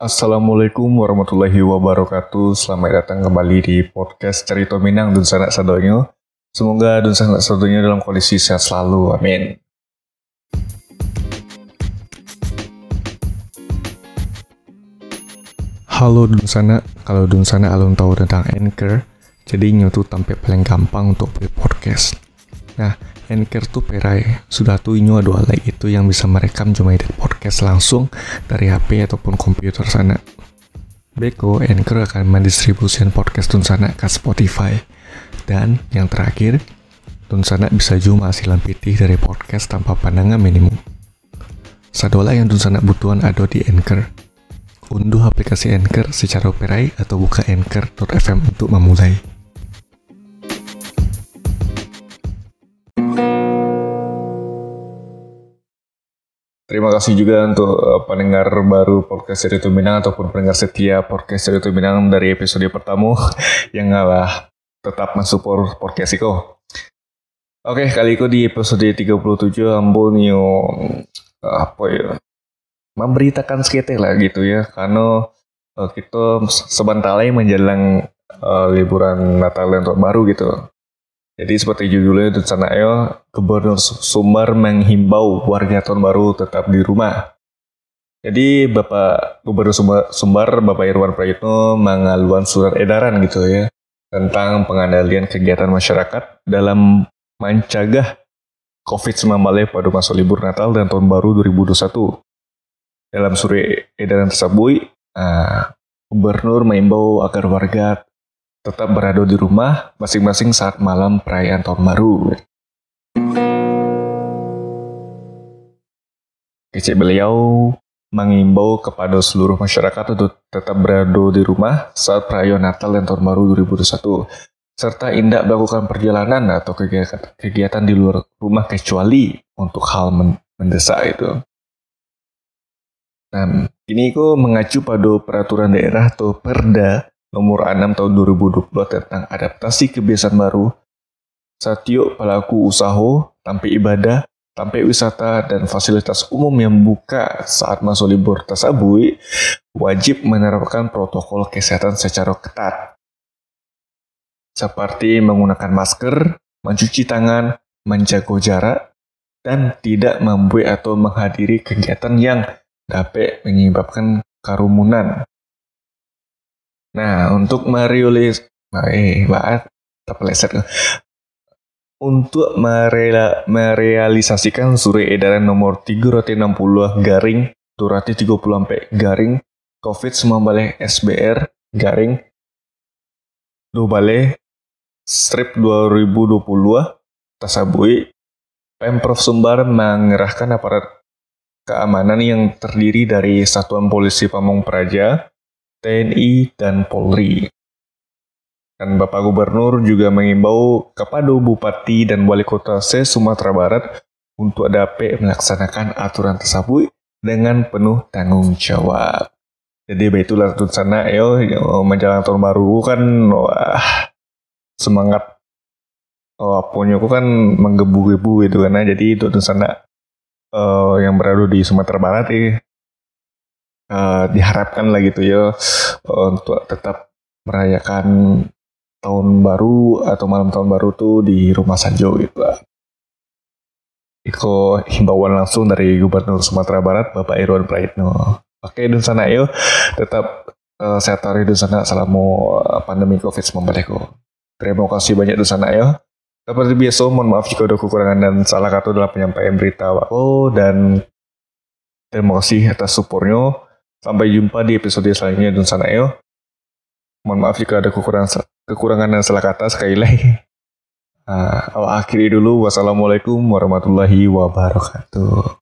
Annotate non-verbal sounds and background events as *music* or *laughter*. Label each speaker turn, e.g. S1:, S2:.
S1: Assalamualaikum warahmatullahi wabarakatuh. Selamat datang kembali di podcast Cerita Minang Dun Sanak Sadonyo. Semoga Dun Sanak Sadonyo dalam kondisi sehat selalu. Amin. Halo Dun Sana, kalau Dun Sana alun tahu tentang Anchor, jadi tuh tampil paling gampang untuk beli podcast. Nah, Anchor tuh perai, sudah tuh inyo ada alat itu yang bisa merekam cuma edit podcast langsung dari HP ataupun komputer sana. Beko, Anchor akan mendistribusikan podcast Dun Sana ke Spotify. Dan yang terakhir, Dun Sana bisa juga hasilan pitih dari podcast tanpa pandangan minimum. Sadola yang Dun Sana butuhan ada di Anchor unduh aplikasi Anchor secara operai atau buka anchor.fm untuk memulai. Terima kasih juga untuk uh, pendengar baru podcast Cerita Minang ataupun pendengar setia podcast Cerita Minang dari episode pertama *laughs* yang ngalah tetap mensupport podcast Iko. Oke, kali itu di episode 37 Ambo Nio apa ya memberitakan sekitar lah gitu ya karena uh, kita sebentar lagi menjelang uh, liburan Natal dan Tahun Baru gitu. Jadi seperti judulnya itu sana ya, Gubernur Sumbar menghimbau warga Tahun Baru tetap di rumah. Jadi Bapak Gubernur Sumbar, Bapak Irwan Prayitno mengaluan surat edaran gitu ya tentang pengendalian kegiatan masyarakat dalam mencegah COVID-19 pada masa libur Natal dan Tahun Baru 2021. Dalam surat edaran tersebut, uh, gubernur mengimbau agar warga tetap berada di rumah masing-masing saat malam perayaan tahun baru. Kecil beliau mengimbau kepada seluruh masyarakat untuk tetap berada di rumah saat perayaan Natal dan Tahun Baru 2021 serta tidak melakukan perjalanan atau kegiatan, di luar rumah kecuali untuk hal mendesak itu. Nah, ini aku mengacu pada peraturan daerah atau Perda nomor 6 tahun 2020 tentang adaptasi kebiasaan baru. Setiap pelaku usaha, tanpa ibadah, tanpa wisata, dan fasilitas umum yang buka saat masuk libur tersebut wajib menerapkan protokol kesehatan secara ketat. Seperti menggunakan masker, mencuci tangan, menjaga jarak, dan tidak membuat atau menghadiri kegiatan yang dapat menyebabkan kerumunan. Nah, untuk merilis, eh, banget, terpeleset. Untuk merela, merealisasikan surat edaran nomor 360 garing 230 sampai garing COVID-19 SBR garing bale strip 2020 tasabui Pemprov Sumbar mengerahkan aparat keamanan yang terdiri dari Satuan Polisi Pamong Praja, TNI, dan Polri. Dan Bapak Gubernur juga mengimbau kepada Bupati dan Wali Kota se Sumatera Barat untuk dapat melaksanakan aturan tersebut dengan penuh tanggung jawab. Jadi baitulah tuh sana yo menjelang tahun baru kan wah semangat oh, punya kan menggebu-gebu itu karena jadi itu sana uh, yang berada di Sumatera Barat eh, uh, diharapkan lah gitu ya uh, untuk tetap merayakan tahun baru atau malam tahun baru tuh di rumah saja gitu lah. Iko himbauan langsung dari Gubernur Sumatera Barat Bapak Irwan Praitno. Oke, dan sana yuk tetap uh, sehat hari di sana selama pandemi COVID-19. Terima kasih banyak di sana ya. Seperti biasa, mohon maaf jika ada kekurangan dan salah kata dalam penyampaian berita aku dan terima kasih atas supportnya. Sampai jumpa di episode selanjutnya dan sana yo. Mohon maaf jika ada kekurangan kekurangan dan salah kata sekali lagi. *laughs* Uh, akhiri dulu. Wassalamualaikum warahmatullahi wabarakatuh.